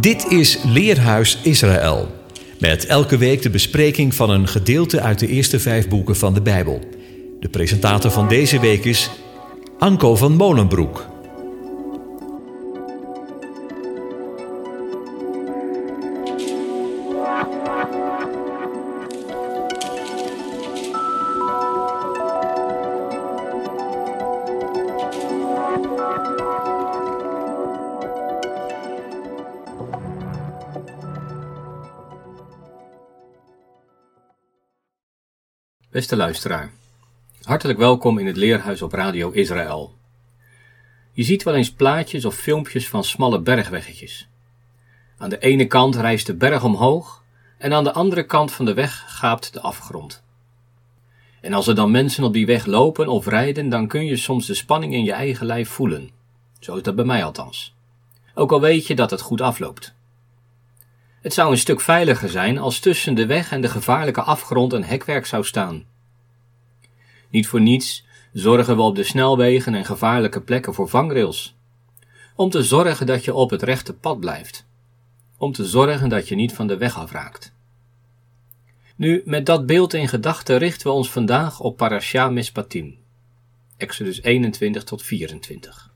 Dit is Leerhuis Israël. Met elke week de bespreking van een gedeelte uit de eerste vijf boeken van de Bijbel. De presentator van deze week is Anko van Molenbroek. Beste luisteraar, hartelijk welkom in het Leerhuis op Radio Israël. Je ziet wel eens plaatjes of filmpjes van smalle bergweggetjes. Aan de ene kant rijst de berg omhoog en aan de andere kant van de weg gaapt de afgrond. En als er dan mensen op die weg lopen of rijden, dan kun je soms de spanning in je eigen lijf voelen. Zo is dat bij mij althans. Ook al weet je dat het goed afloopt. Het zou een stuk veiliger zijn als tussen de weg en de gevaarlijke afgrond een hekwerk zou staan. Niet voor niets zorgen we op de snelwegen en gevaarlijke plekken voor vangrails. Om te zorgen dat je op het rechte pad blijft. Om te zorgen dat je niet van de weg afraakt. Nu, met dat beeld in gedachten richten we ons vandaag op Parasha Mispatim. Exodus 21 tot 24.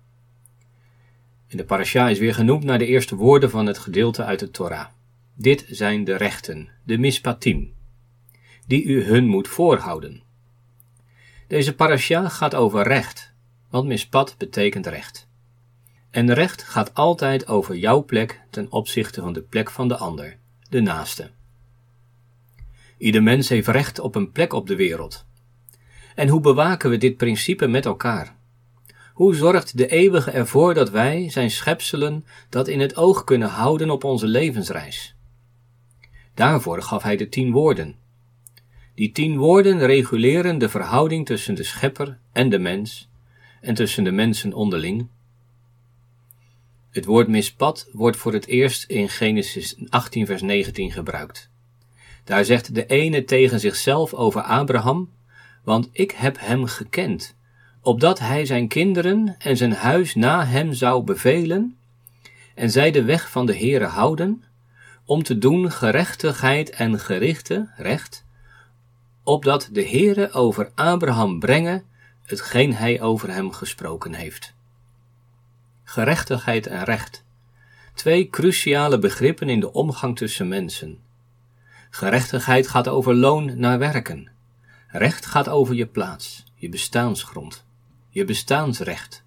En de parasha is weer genoemd naar de eerste woorden van het gedeelte uit de Torah. Dit zijn de rechten, de mispatim, die u hun moet voorhouden. Deze parasha gaat over recht, want mispat betekent recht. En recht gaat altijd over jouw plek ten opzichte van de plek van de ander, de naaste. Ieder mens heeft recht op een plek op de wereld. En hoe bewaken we dit principe met elkaar? Hoe zorgt de eeuwige ervoor dat wij, zijn schepselen, dat in het oog kunnen houden op onze levensreis? Daarvoor gaf hij de tien woorden. Die tien woorden reguleren de verhouding tussen de schepper en de mens en tussen de mensen onderling. Het woord mispat wordt voor het eerst in Genesis 18 vers 19 gebruikt. Daar zegt de ene tegen zichzelf over Abraham, want ik heb hem gekend, opdat hij zijn kinderen en zijn huis na hem zou bevelen, en zij de weg van de Heere houden, om te doen gerechtigheid en gerichte, recht, opdat de Heere over Abraham brengen hetgeen hij over hem gesproken heeft. Gerechtigheid en recht. Twee cruciale begrippen in de omgang tussen mensen. Gerechtigheid gaat over loon naar werken. Recht gaat over je plaats, je bestaansgrond, je bestaansrecht.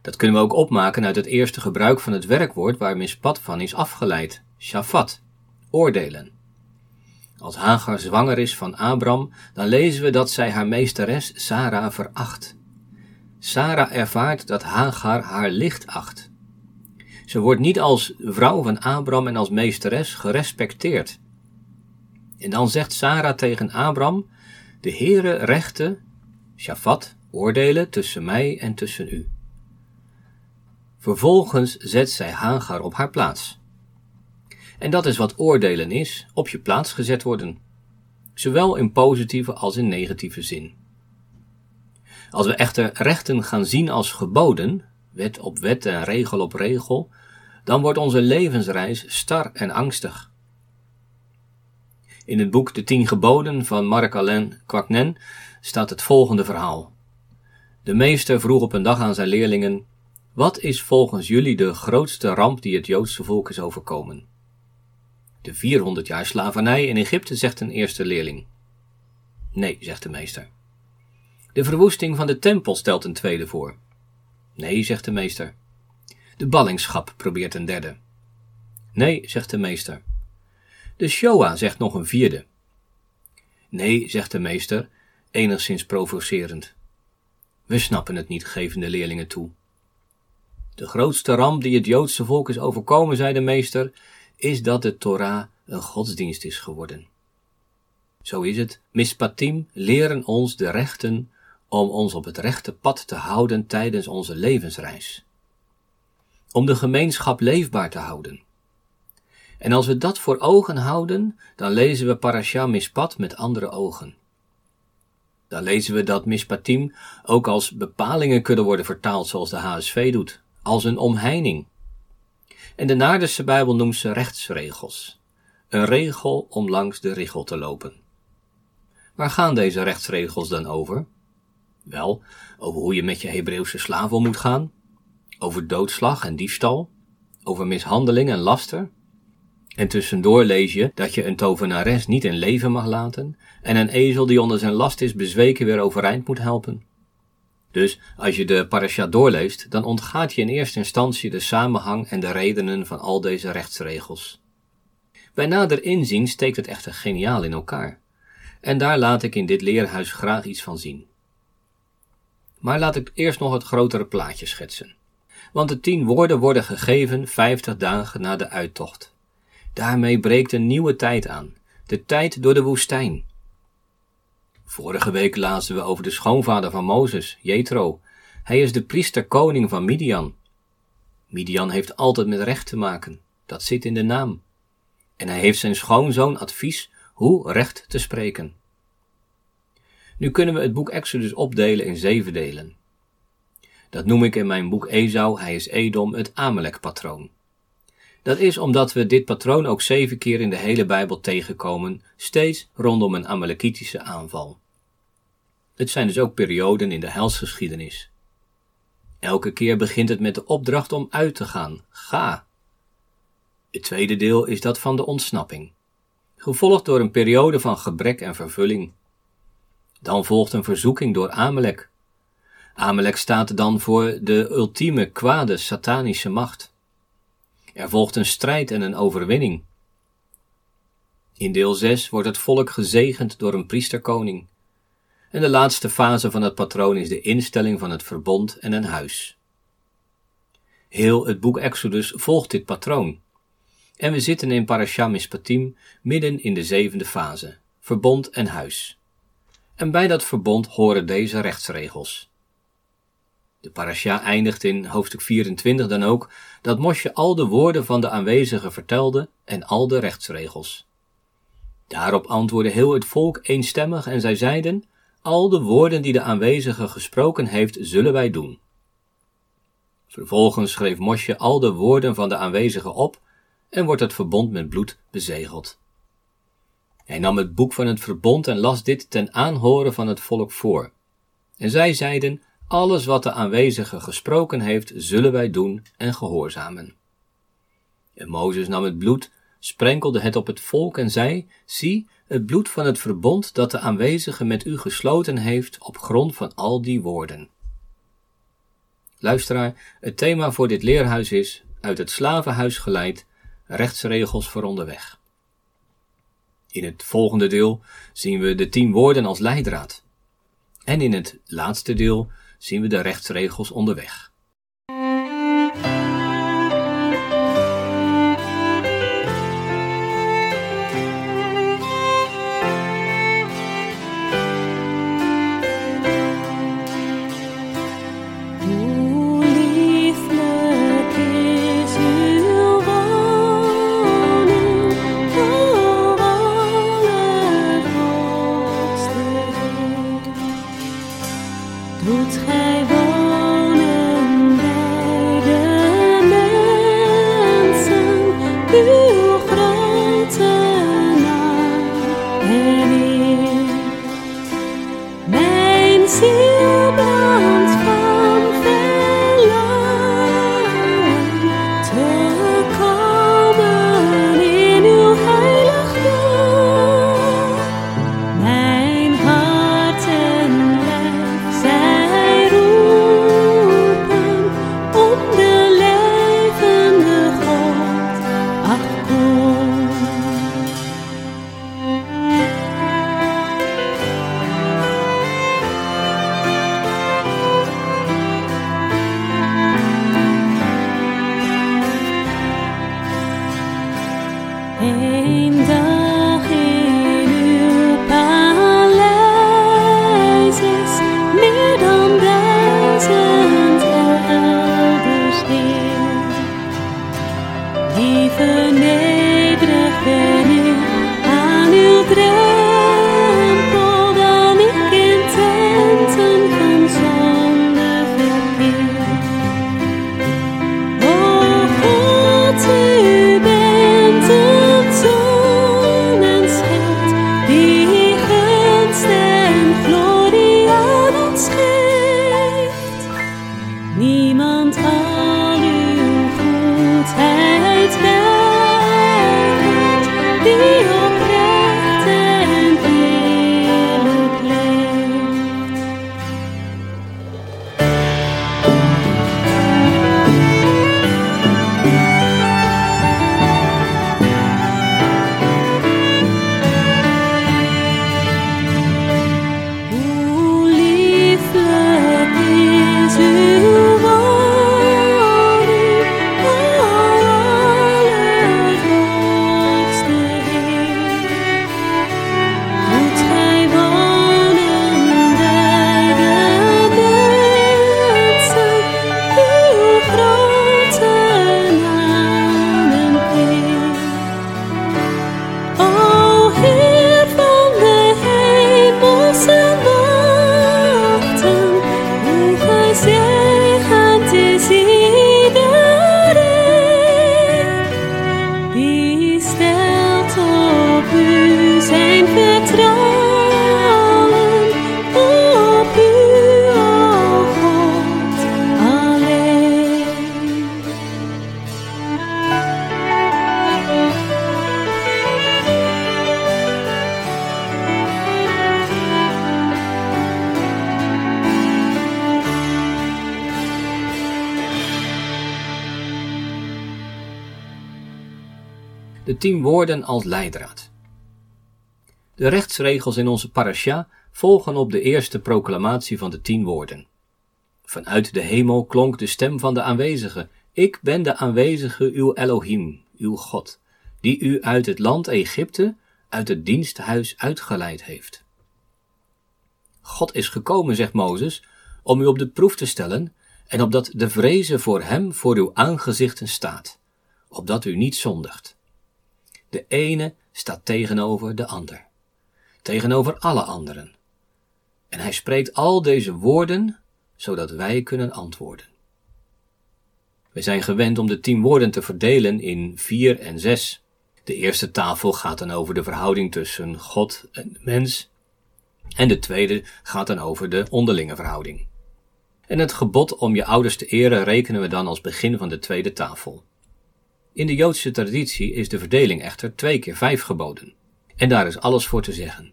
Dat kunnen we ook opmaken uit het eerste gebruik van het werkwoord waar mispat van is afgeleid, Shafat, oordelen. Als Hagar zwanger is van Abram, dan lezen we dat zij haar meesteres Sarah veracht. Sarah ervaart dat Hagar haar licht acht. Ze wordt niet als vrouw van Abram en als meesteres gerespecteerd. En dan zegt Sarah tegen Abram, de Heere rechte, Shafat, oordelen tussen mij en tussen u. Vervolgens zet zij Hagar op haar plaats. En dat is wat oordelen is, op je plaats gezet worden. Zowel in positieve als in negatieve zin. Als we echter rechten gaan zien als geboden, wet op wet en regel op regel, dan wordt onze levensreis star en angstig. In het boek De Tien Geboden van Marc-Alain Quacnen staat het volgende verhaal. De meester vroeg op een dag aan zijn leerlingen: Wat is volgens jullie de grootste ramp die het Joodse volk is overkomen? De 400 jaar slavernij in Egypte, zegt een eerste leerling. Nee, zegt de meester. De verwoesting van de tempel stelt een tweede voor. Nee, zegt de meester. De ballingschap probeert een derde. Nee, zegt de meester. De Shoah zegt nog een vierde. Nee, zegt de meester, enigszins provocerend. We snappen het niet, geven de leerlingen toe. De grootste ramp die het Joodse volk is overkomen, zei de meester, is dat de Torah een godsdienst is geworden. Zo is het. Mispatim leren ons de rechten om ons op het rechte pad te houden tijdens onze levensreis. Om de gemeenschap leefbaar te houden. En als we dat voor ogen houden, dan lezen we Parasha Mispat met andere ogen. Dan lezen we dat Mispatim ook als bepalingen kunnen worden vertaald zoals de HSV doet, als een omheining, En de Naardense Bijbel noemt ze rechtsregels. Een regel om langs de richel te lopen. Waar gaan deze rechtsregels dan over? Wel, over hoe je met je Hebreeuwse slaaf moet gaan, over doodslag en diefstal, over mishandeling en laster. En tussendoor lees je dat je een tovenares niet in leven mag laten en een ezel die onder zijn last is bezweken weer overeind moet helpen. Dus als je de parasha doorleest, dan ontgaat je in eerste instantie de samenhang en de redenen van al deze rechtsregels. Bij nader inzien steekt het echter geniaal in elkaar. En daar laat ik in dit leerhuis graag iets van zien. Maar laat ik eerst nog het grotere plaatje schetsen. Want de tien woorden worden gegeven vijftig dagen na de uittocht. Daarmee breekt een nieuwe tijd aan, de tijd door de woestijn. Vorige week lazen we over de schoonvader van Mozes, Jethro. Hij is de priesterkoning van Midian. Midian heeft altijd met recht te maken, dat zit in de naam. En hij heeft zijn schoonzoon advies hoe recht te spreken. Nu kunnen we het boek Exodus opdelen in zeven delen. Dat noem ik in mijn boek Ezou, hij is Edom, het Amalek-patroon. Dat is omdat we dit patroon ook zeven keer in de hele Bijbel tegenkomen, steeds rondom een Amalekitische aanval. Het zijn dus ook perioden in de helsgeschiedenis. Elke keer begint het met de opdracht om uit te gaan. Ga. Het tweede deel is dat van de ontsnapping, gevolgd door een periode van gebrek en vervulling. Dan volgt een verzoeking door Amalek. Amalek staat dan voor de ultieme kwade satanische macht. Er volgt een strijd en een overwinning. In deel 6 wordt het volk gezegend door een priesterkoning. En de laatste fase van het patroon is de instelling van het verbond en een huis. Heel het boek Exodus volgt dit patroon. En we zitten in Parashah Mishpatim midden in de zevende fase, verbond en huis. En bij dat verbond horen deze rechtsregels. De parasha eindigt in hoofdstuk 24 dan ook dat Mosje al de woorden van de aanwezigen vertelde en al de rechtsregels. Daarop antwoordde heel het volk eenstemmig en zij zeiden, al de woorden die de aanwezige gesproken heeft, zullen wij doen. Vervolgens schreef Mosje al de woorden van de aanwezigen op en wordt het verbond met bloed bezegeld. Hij nam het boek van het verbond en las dit ten aanhoren van het volk voor. En zij zeiden, alles wat de aanwezige gesproken heeft, zullen wij doen en gehoorzamen. En Mozes nam het bloed, sprenkelde het op het volk en zei, zie, het bloed van het verbond dat de aanwezige met u gesloten heeft op grond van al die woorden. Luisteraar, het thema voor dit leerhuis is, uit het slavenhuis geleid, rechtsregels voor onderweg. In het volgende deel zien we de tien woorden als leidraad. En in het laatste deel zien we de rechtsregels onderweg. Xíu tien woorden als leidraad. De rechtsregels in onze parasha volgen op de eerste proclamatie van de tien woorden. Vanuit de hemel klonk de stem van de aanwezige. Ik ben de aanwezige uw Elohim, uw God, die u uit het land Egypte, uit het diensthuis uitgeleid heeft. God is gekomen, zegt Mozes, om u op de proef te stellen en opdat de vrezen voor hem voor uw aangezichten staat, opdat u niet zondigt. De ene staat tegenover de ander, tegenover alle anderen. En hij spreekt al deze woorden, zodat wij kunnen antwoorden. We zijn gewend om de tien woorden te verdelen in vier en zes. De eerste tafel gaat dan over de verhouding tussen God en mens. En de tweede gaat dan over de onderlinge verhouding. En het gebod om je ouders te eren rekenen we dan als begin van de tweede tafel. In de Joodse traditie is de verdeling echter twee keer vijf geboden. En daar is alles voor te zeggen.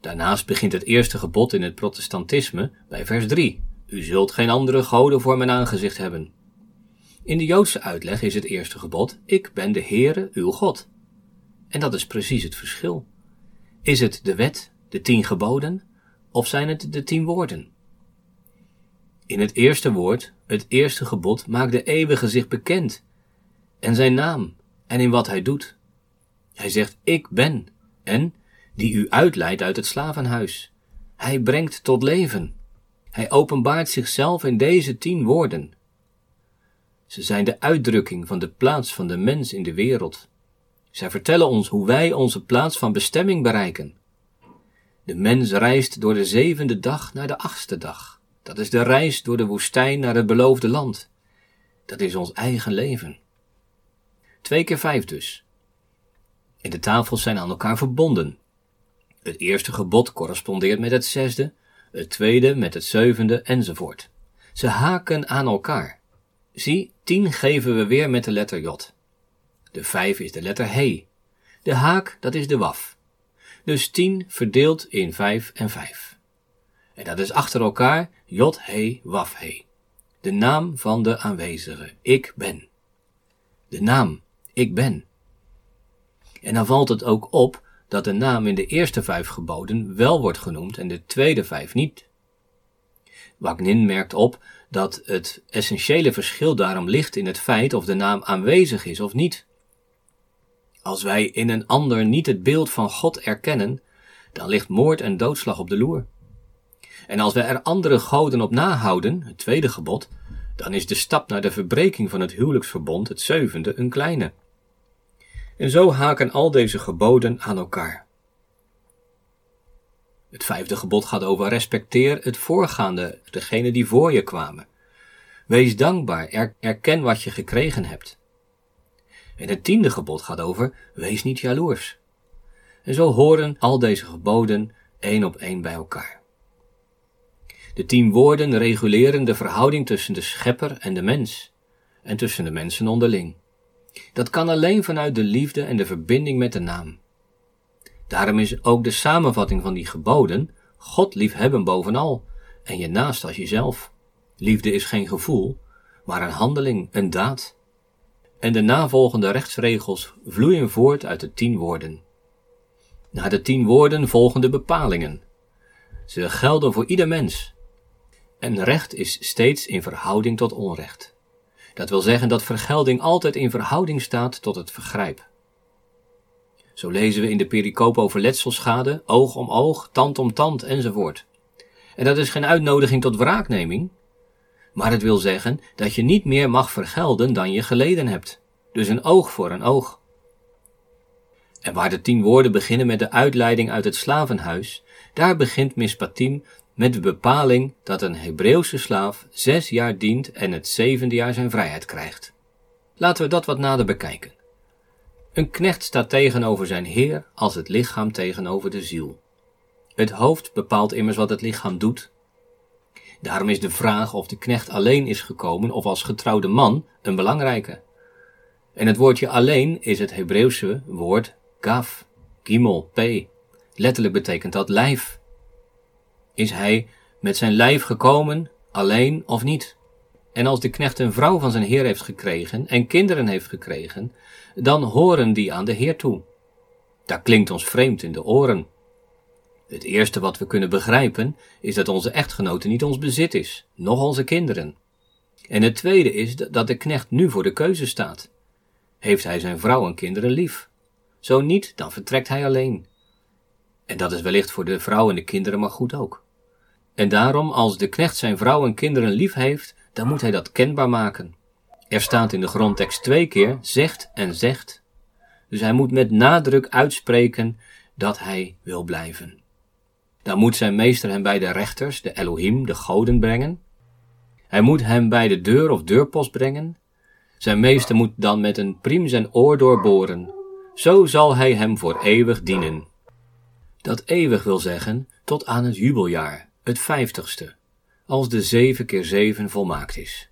Daarnaast begint het eerste gebod in het protestantisme bij vers 3. U zult geen andere goden voor mijn aangezicht hebben. In de Joodse uitleg is het eerste gebod: Ik ben de Heere, uw God. En dat is precies het verschil. Is het de wet, de tien geboden, of zijn het de tien woorden? In het eerste woord, het eerste gebod, maakt de eeuwige zich bekend en zijn naam en in wat hij doet. Hij zegt, ik ben, en die u uitleidt uit het slavenhuis. Hij brengt tot leven. Hij openbaart zichzelf in deze tien woorden. Ze zijn de uitdrukking van de plaats van de mens in de wereld. Zij vertellen ons hoe wij onze plaats van bestemming bereiken. De mens reist door de zevende dag naar de achtste dag. Dat is de reis door de woestijn naar het beloofde land. Dat is ons eigen leven. Twee keer vijf dus. En de tafels zijn aan elkaar verbonden. Het eerste gebod correspondeert met het zesde, het tweede met het zevende enzovoort. Ze haken aan elkaar. Zie, tien geven we weer met de letter J. De vijf is de letter He. De haak, dat is de waf. Dus tien verdeeld in vijf en vijf. En dat is achter elkaar J, He, Waf, He. De naam van de aanwezige. Ik ben. De naam ik ben. En dan valt het ook op dat de naam in de eerste vijf geboden wel wordt genoemd en de tweede vijf niet. Wagnin merkt op dat het essentiële verschil daarom ligt in het feit of de naam aanwezig is of niet. Als wij in een ander niet het beeld van God erkennen, dan ligt moord en doodslag op de loer. En als wij er andere goden op nahouden, het tweede gebod, dan is de stap naar de verbreking van het huwelijksverbond, het zevende, een kleine. En zo haken al deze geboden aan elkaar. Het vijfde gebod gaat over respecteer het voorgaande, degene die voor je kwamen. Wees dankbaar, erken wat je gekregen hebt. En het tiende gebod gaat over wees niet jaloers. En zo horen al deze geboden één op één bij elkaar. De tien woorden reguleren de verhouding tussen de schepper en de mens, en tussen de mensen onderling. Dat kan alleen vanuit de liefde en de verbinding met de naam. Daarom is ook de samenvatting van die geboden God liefhebben bovenal en je naast als jezelf. Liefde is geen gevoel, maar een handeling, een daad. En de navolgende rechtsregels vloeien voort uit de tien woorden. Na de tien woorden volgen de bepalingen. Ze gelden voor ieder mens. En recht is steeds in verhouding tot onrecht. Dat wil zeggen dat vergelding altijd in verhouding staat tot het vergrijp. Zo lezen we in de pericoop over letselschade, oog om oog, tand om tand enzovoort. En dat is geen uitnodiging tot wraakneming, maar het wil zeggen dat je niet meer mag vergelden dan je geleden hebt. Dus een oog voor een oog. En waar de tien woorden beginnen met de uitleiding uit het slavenhuis, daar begint Mispatim met de bepaling dat een Hebreeuwse slaaf zes jaar dient en het zevende jaar zijn vrijheid krijgt. Laten we dat wat nader bekijken. Een knecht staat tegenover zijn heer als het lichaam tegenover de ziel. Het hoofd bepaalt immers wat het lichaam doet. Daarom is de vraag of de knecht alleen is gekomen of als getrouwde man een belangrijke. En het woordje alleen is het Hebreeuwse woord gaf, gimel, p. Letterlijk betekent dat lijf. Is hij met zijn lijf gekomen, alleen of niet? En als de knecht een vrouw van zijn heer heeft gekregen en kinderen heeft gekregen, dan horen die aan de heer toe. Dat klinkt ons vreemd in de oren. Het eerste wat we kunnen begrijpen is dat onze echtgenote niet ons bezit is, noch onze kinderen. En het tweede is dat de knecht nu voor de keuze staat. Heeft hij zijn vrouw en kinderen lief? Zo niet, dan vertrekt hij alleen. En dat is wellicht voor de vrouw en de kinderen maar goed ook. En daarom, als de knecht zijn vrouw en kinderen lief heeft, dan moet hij dat kenbaar maken. Er staat in de grondtekst twee keer zegt en zegt. Dus hij moet met nadruk uitspreken dat hij wil blijven. Dan moet zijn meester hem bij de rechters, de Elohim, de goden brengen. Hij moet hem bij de deur of deurpost brengen. Zijn meester moet dan met een priem zijn oor doorboren. Zo zal hij hem voor eeuwig dienen. Dat eeuwig wil zeggen tot aan het jubeljaar, het vijftigste, als de zeven keer zeven volmaakt is.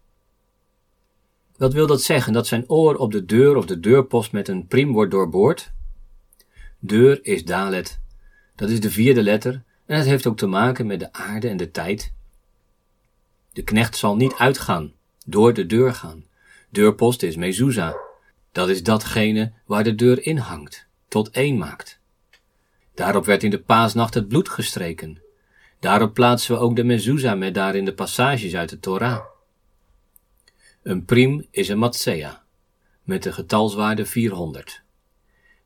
Wat wil dat zeggen? Dat zijn oor op de deur of de deurpost met een priem wordt doorboord? Deur is dalet. Dat is de vierde letter en het heeft ook te maken met de aarde en de tijd. De knecht zal niet uitgaan, door de deur gaan. Deurpost is mezuzah. Dat is datgene waar de deur in hangt, tot één maakt. Daarop werd in de paasnacht het bloed gestreken. Daarop plaatsen we ook de mezuzah met daarin de passages uit de Torah. Een priem is een matsea, met de getalswaarde 400.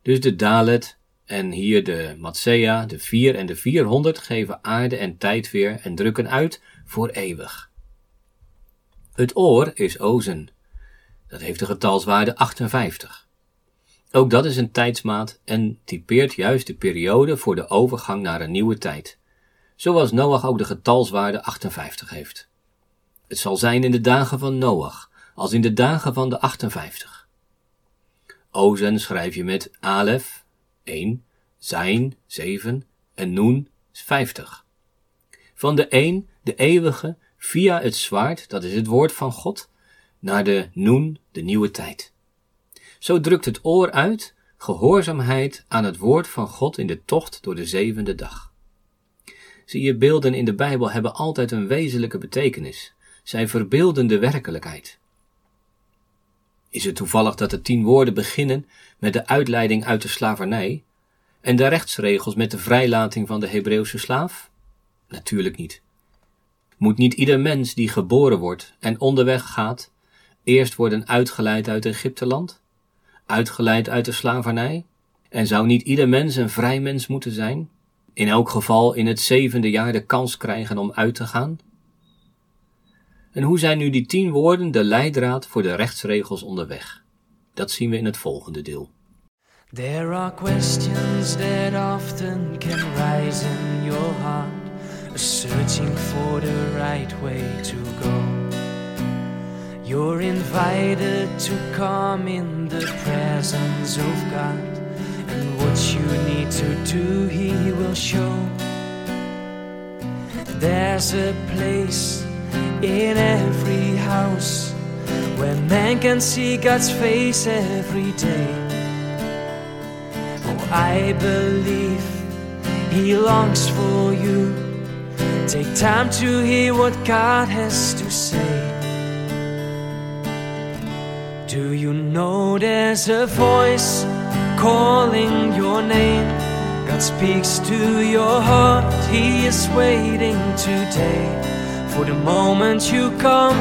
Dus de dalet en hier de Matsea, de 4 en de 400 geven aarde en tijd weer en drukken uit voor eeuwig. Het oor is ozen. Dat heeft de getalswaarde 58. Ook dat is een tijdsmaat en typeert juist de periode voor de overgang naar een nieuwe tijd. Zoals Noach ook de getalswaarde 58 heeft. Het zal zijn in de dagen van Noach, als in de dagen van de 58. Ozen schrijf je met Alef, 1, zijn 7 en Noen 50. Van de een, de eeuwige, via het zwaard, dat is het woord van God, naar de Noen, de nieuwe tijd. Zo drukt het oor uit gehoorzaamheid aan het woord van God in de tocht door de zevende dag. Zie je, beelden in de Bijbel hebben altijd een wezenlijke betekenis. Zij verbeelden de werkelijkheid. Is het toevallig dat de tien woorden beginnen met de uitleiding uit de slavernij en de rechtsregels met de vrijlating van de Hebreeuwse slaaf? Natuurlijk niet. Moet niet ieder mens die geboren wordt en onderweg gaat, eerst worden uitgeleid uit Egypteland? Uitgeleid uit de slavernij? En zou niet ieder mens een vrij mens moeten zijn? In elk geval in het zevende jaar de kans krijgen om uit te gaan? En hoe zijn nu die tien woorden de leidraad voor de rechtsregels onderweg? Dat zien we in het volgende deel. There are questions that often can rise in your heart, searching for the right way to go. You're invited to come in the presence of God, and what you need to do, He will show. There's a place in every house where man can see God's face every day. Oh, I believe He longs for you. Take time to hear what God has to say. Do you know there's a voice calling your name? God speaks to your heart, He is waiting today for the moment you come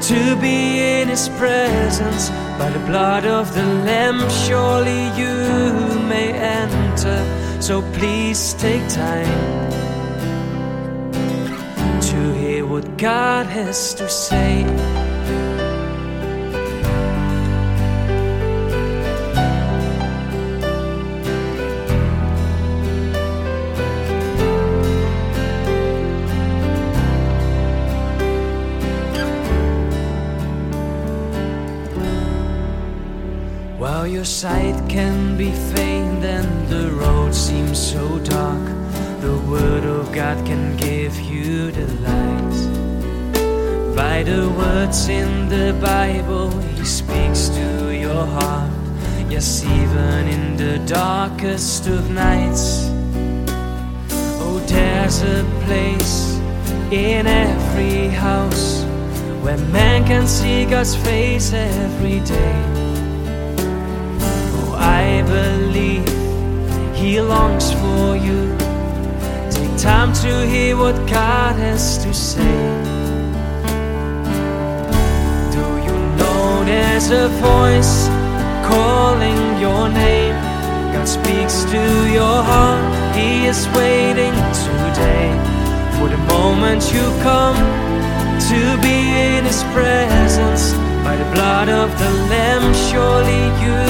to be in His presence. By the blood of the Lamb, surely you may enter. So please take time to hear what God has to say. Sight can be faint and the road seems so dark, the Word of God can give you the light. By the words in the Bible, He speaks to your heart. Yes, even in the darkest of nights. Oh, there's a place in every house where man can see God's face every day. Believe He longs for you. Take time to hear what God has to say. Do you know there's a voice calling your name? God speaks to your heart. He is waiting today for the moment you come to be in His presence. By the blood of the Lamb, surely you.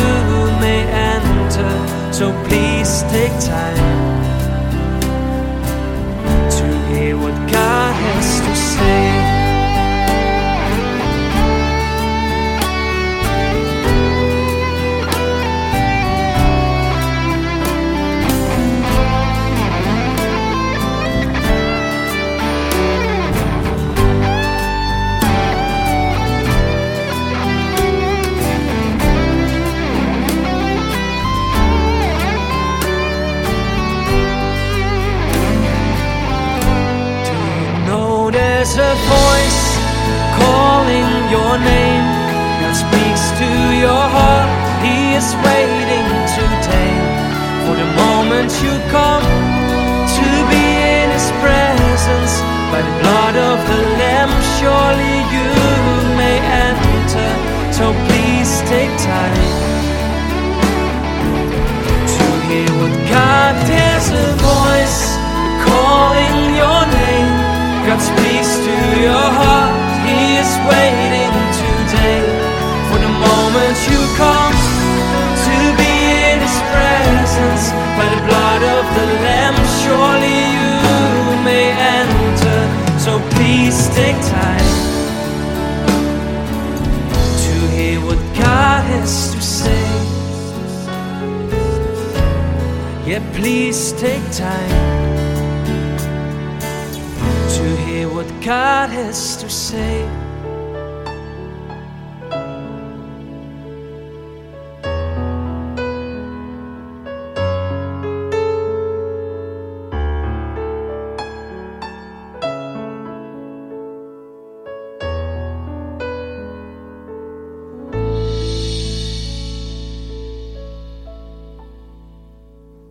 So please take time Is waiting today for the moment you come to be in His presence. By the blood of the Lamb, surely you may enter. So please take time to hear what God has Lamb, surely you may enter. So please take time to hear what God has to say. Yeah, please take time to hear what God has to say.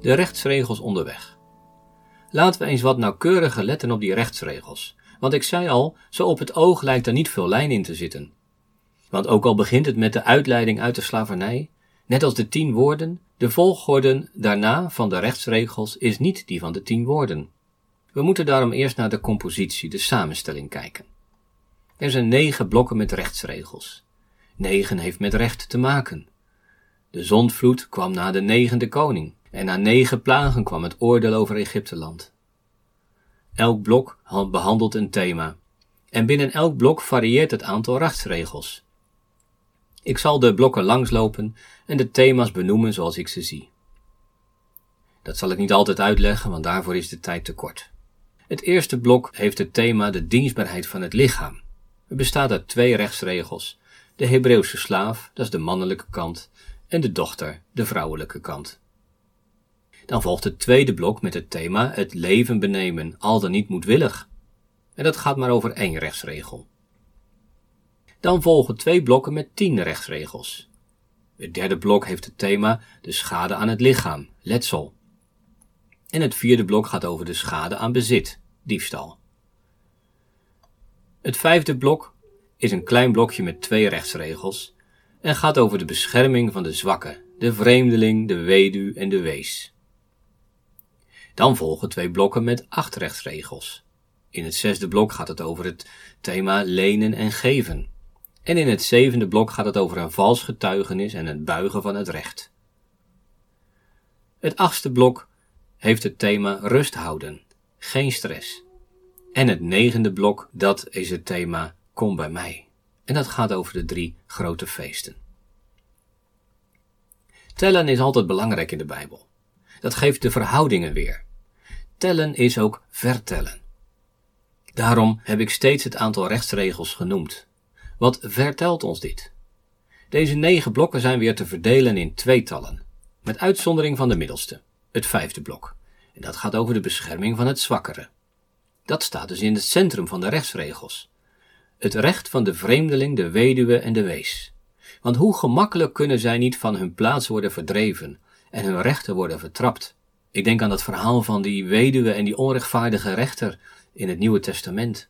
De rechtsregels onderweg. Laten we eens wat nauwkeuriger letten op die rechtsregels. Want ik zei al, zo op het oog lijkt er niet veel lijn in te zitten. Want ook al begint het met de uitleiding uit de slavernij, net als de tien woorden, de volgorde daarna van de rechtsregels is niet die van de tien woorden. We moeten daarom eerst naar de compositie, de samenstelling kijken. Er zijn negen blokken met rechtsregels. Negen heeft met recht te maken. De zondvloed kwam na de negende koning, en na negen plagen kwam het oordeel over Egypteland. Elk blok behandelt een thema, en binnen elk blok varieert het aantal rechtsregels. Ik zal de blokken langslopen en de thema's benoemen zoals ik ze zie. Dat zal ik niet altijd uitleggen, want daarvoor is de tijd te kort. Het eerste blok heeft het thema de dienstbaarheid van het lichaam. Het bestaat uit twee rechtsregels. de Hebreeuwse slaaf, dat is de mannelijke kant, en de dochter, de vrouwelijke kant. Dan volgt het tweede blok met het thema het leven benemen, al dan niet moedwillig. En dat gaat maar over één rechtsregel. Dan volgen twee blokken met tien rechtsregels. Het derde blok heeft het thema de schade aan het lichaam, letsel. En het vierde blok gaat over de schade aan bezit, diefstal. Het vijfde blok is een klein blokje met twee rechtsregels en gaat over de bescherming van de zwakke, de vreemdeling, de weduw en de wees. Dan volgen twee blokken met acht rechtsregels. In het zesde blok gaat het over het thema lenen en geven. En in het zevende blok gaat het over een vals getuigenis en het buigen van het recht. Het achtste blok heeft het thema rust houden, geen stress. En het negende blok, dat is het thema kom bij mij. En dat gaat over de drie grote feesten. Tellen is altijd belangrijk in de Bijbel. Dat geeft de verhoudingen weer. Tellen is ook vertellen. Daarom heb ik steeds het aantal rechtsregels genoemd. Wat vertelt ons dit? Deze negen blokken zijn weer te verdelen in tweetallen, met uitzondering van de middelste, het vijfde blok. En dat gaat over de bescherming van het zwakkere. Dat staat dus in het centrum van de rechtsregels. Het recht van de vreemdeling, de weduwe en de wees. Want hoe gemakkelijk kunnen zij niet van hun plaats worden verdreven en hun rechten worden vertrapt? Ik denk aan dat verhaal van die weduwe en die onrechtvaardige rechter in het Nieuwe Testament.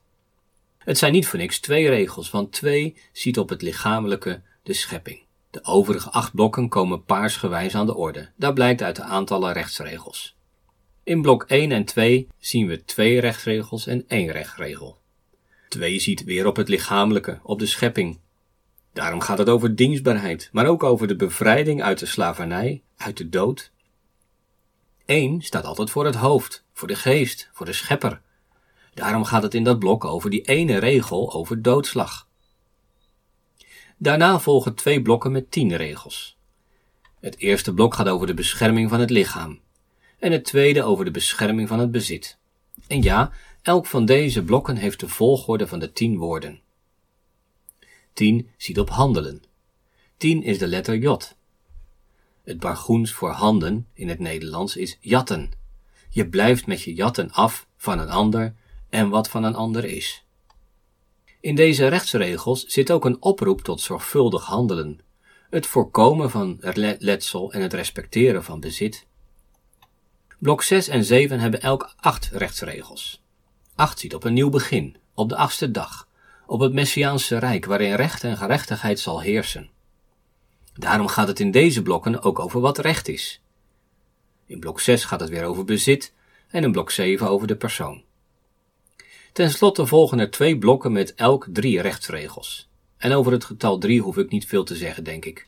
Het zijn niet voor niks twee regels, want twee ziet op het lichamelijke de schepping. De overige acht blokken komen paarsgewijs aan de orde. Dat blijkt uit de aantallen rechtsregels. In blok 1 en 2 zien we twee rechtsregels en één rechtregel. 2 ziet weer op het lichamelijke, op de schepping. Daarom gaat het over dienstbaarheid, maar ook over de bevrijding uit de slavernij, uit de dood. 1 staat altijd voor het hoofd, voor de geest, voor de schepper. Daarom gaat het in dat blok over die ene regel over doodslag. Daarna volgen twee blokken met tien regels. Het eerste blok gaat over de bescherming van het lichaam en het tweede over de bescherming van het bezit. En ja, elk van deze blokken heeft de volgorde van de tien woorden. Tien ziet op handelen. Tien is de letter J. Het bargoens voor handen in het Nederlands is jatten. Je blijft met je jatten af van een ander en wat van een ander is. In deze rechtsregels zit ook een oproep tot zorgvuldig handelen, het voorkomen van letsel en het respecteren van bezit. Blok 6 en 7 hebben elk acht rechtsregels. 8 ziet op een nieuw begin, op de achtste dag, op het Messiaanse Rijk waarin recht en gerechtigheid zal heersen. Daarom gaat het in deze blokken ook over wat recht is. In blok 6 gaat het weer over bezit en in blok 7 over de persoon. Ten slotte volgen er twee blokken met elk drie rechtsregels. En over het getal drie hoef ik niet veel te zeggen, denk ik.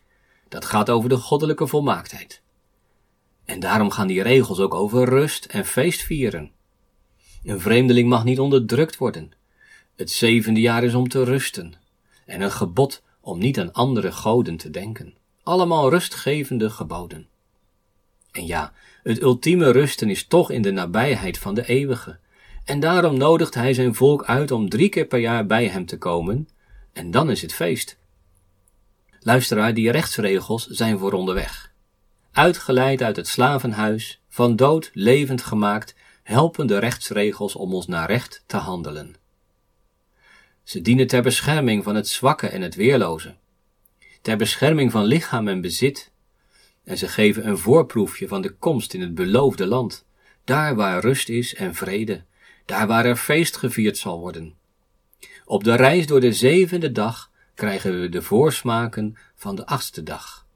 Dat gaat over de goddelijke volmaaktheid. En daarom gaan die regels ook over rust en feest vieren. Een vreemdeling mag niet onderdrukt worden. Het zevende jaar is om te rusten. En een gebod om niet aan andere goden te denken. Allemaal rustgevende geboden. En ja, het ultieme rusten is toch in de nabijheid van de eeuwige. En daarom nodigt hij zijn volk uit om drie keer per jaar bij hem te komen, en dan is het feest. Luisteraar, die rechtsregels zijn voor onderweg. Uitgeleid uit het slavenhuis, van dood levend gemaakt, helpen de rechtsregels om ons naar recht te handelen. Ze dienen ter bescherming van het zwakke en het weerloze, ter bescherming van lichaam en bezit, en ze geven een voorproefje van de komst in het beloofde land, daar waar rust is en vrede, daar waar er feest gevierd zal worden. Op de reis door de zevende dag krijgen we de voorsmaken van de achtste dag.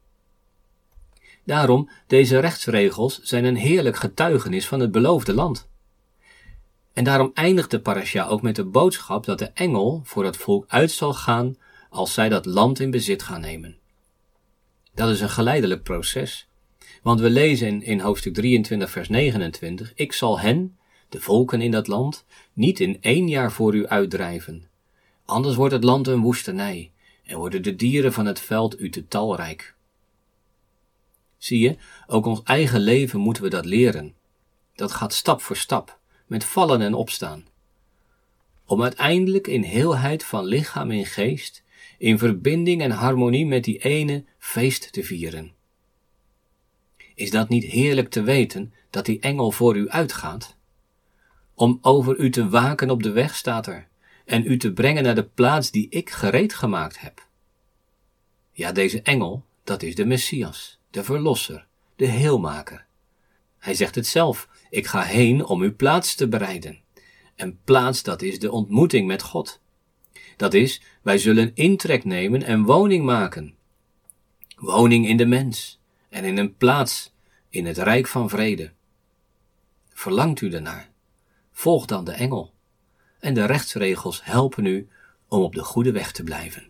Daarom, deze rechtsregels zijn een heerlijk getuigenis van het beloofde land. En daarom eindigt de parasha ook met de boodschap dat de engel voor het volk uit zal gaan als zij dat land in bezit gaan nemen. Dat is een geleidelijk proces. Want we lezen in, in hoofdstuk 23, vers 29: Ik zal hen, de volken in dat land, niet in één jaar voor u uitdrijven. Anders wordt het land een woestenij en worden de dieren van het veld u te talrijk. Zie je, ook ons eigen leven moeten we dat leren. Dat gaat stap voor stap, met vallen en opstaan. Om uiteindelijk in heelheid van lichaam en geest in verbinding en harmonie met die ene feest te vieren. Is dat niet heerlijk te weten dat die engel voor u uitgaat? Om over u te waken op de weg staat er, en u te brengen naar de plaats die ik gereed gemaakt heb. Ja, deze engel, dat is de Messias, de Verlosser, de Heelmaker. Hij zegt het zelf, ik ga heen om uw plaats te bereiden. En plaats, dat is de ontmoeting met God. Dat is, wij zullen intrek nemen en woning maken. Woning in de mens en in een plaats in het rijk van vrede. Verlangt u daarnaar? Volg dan de engel. En de rechtsregels helpen u om op de goede weg te blijven.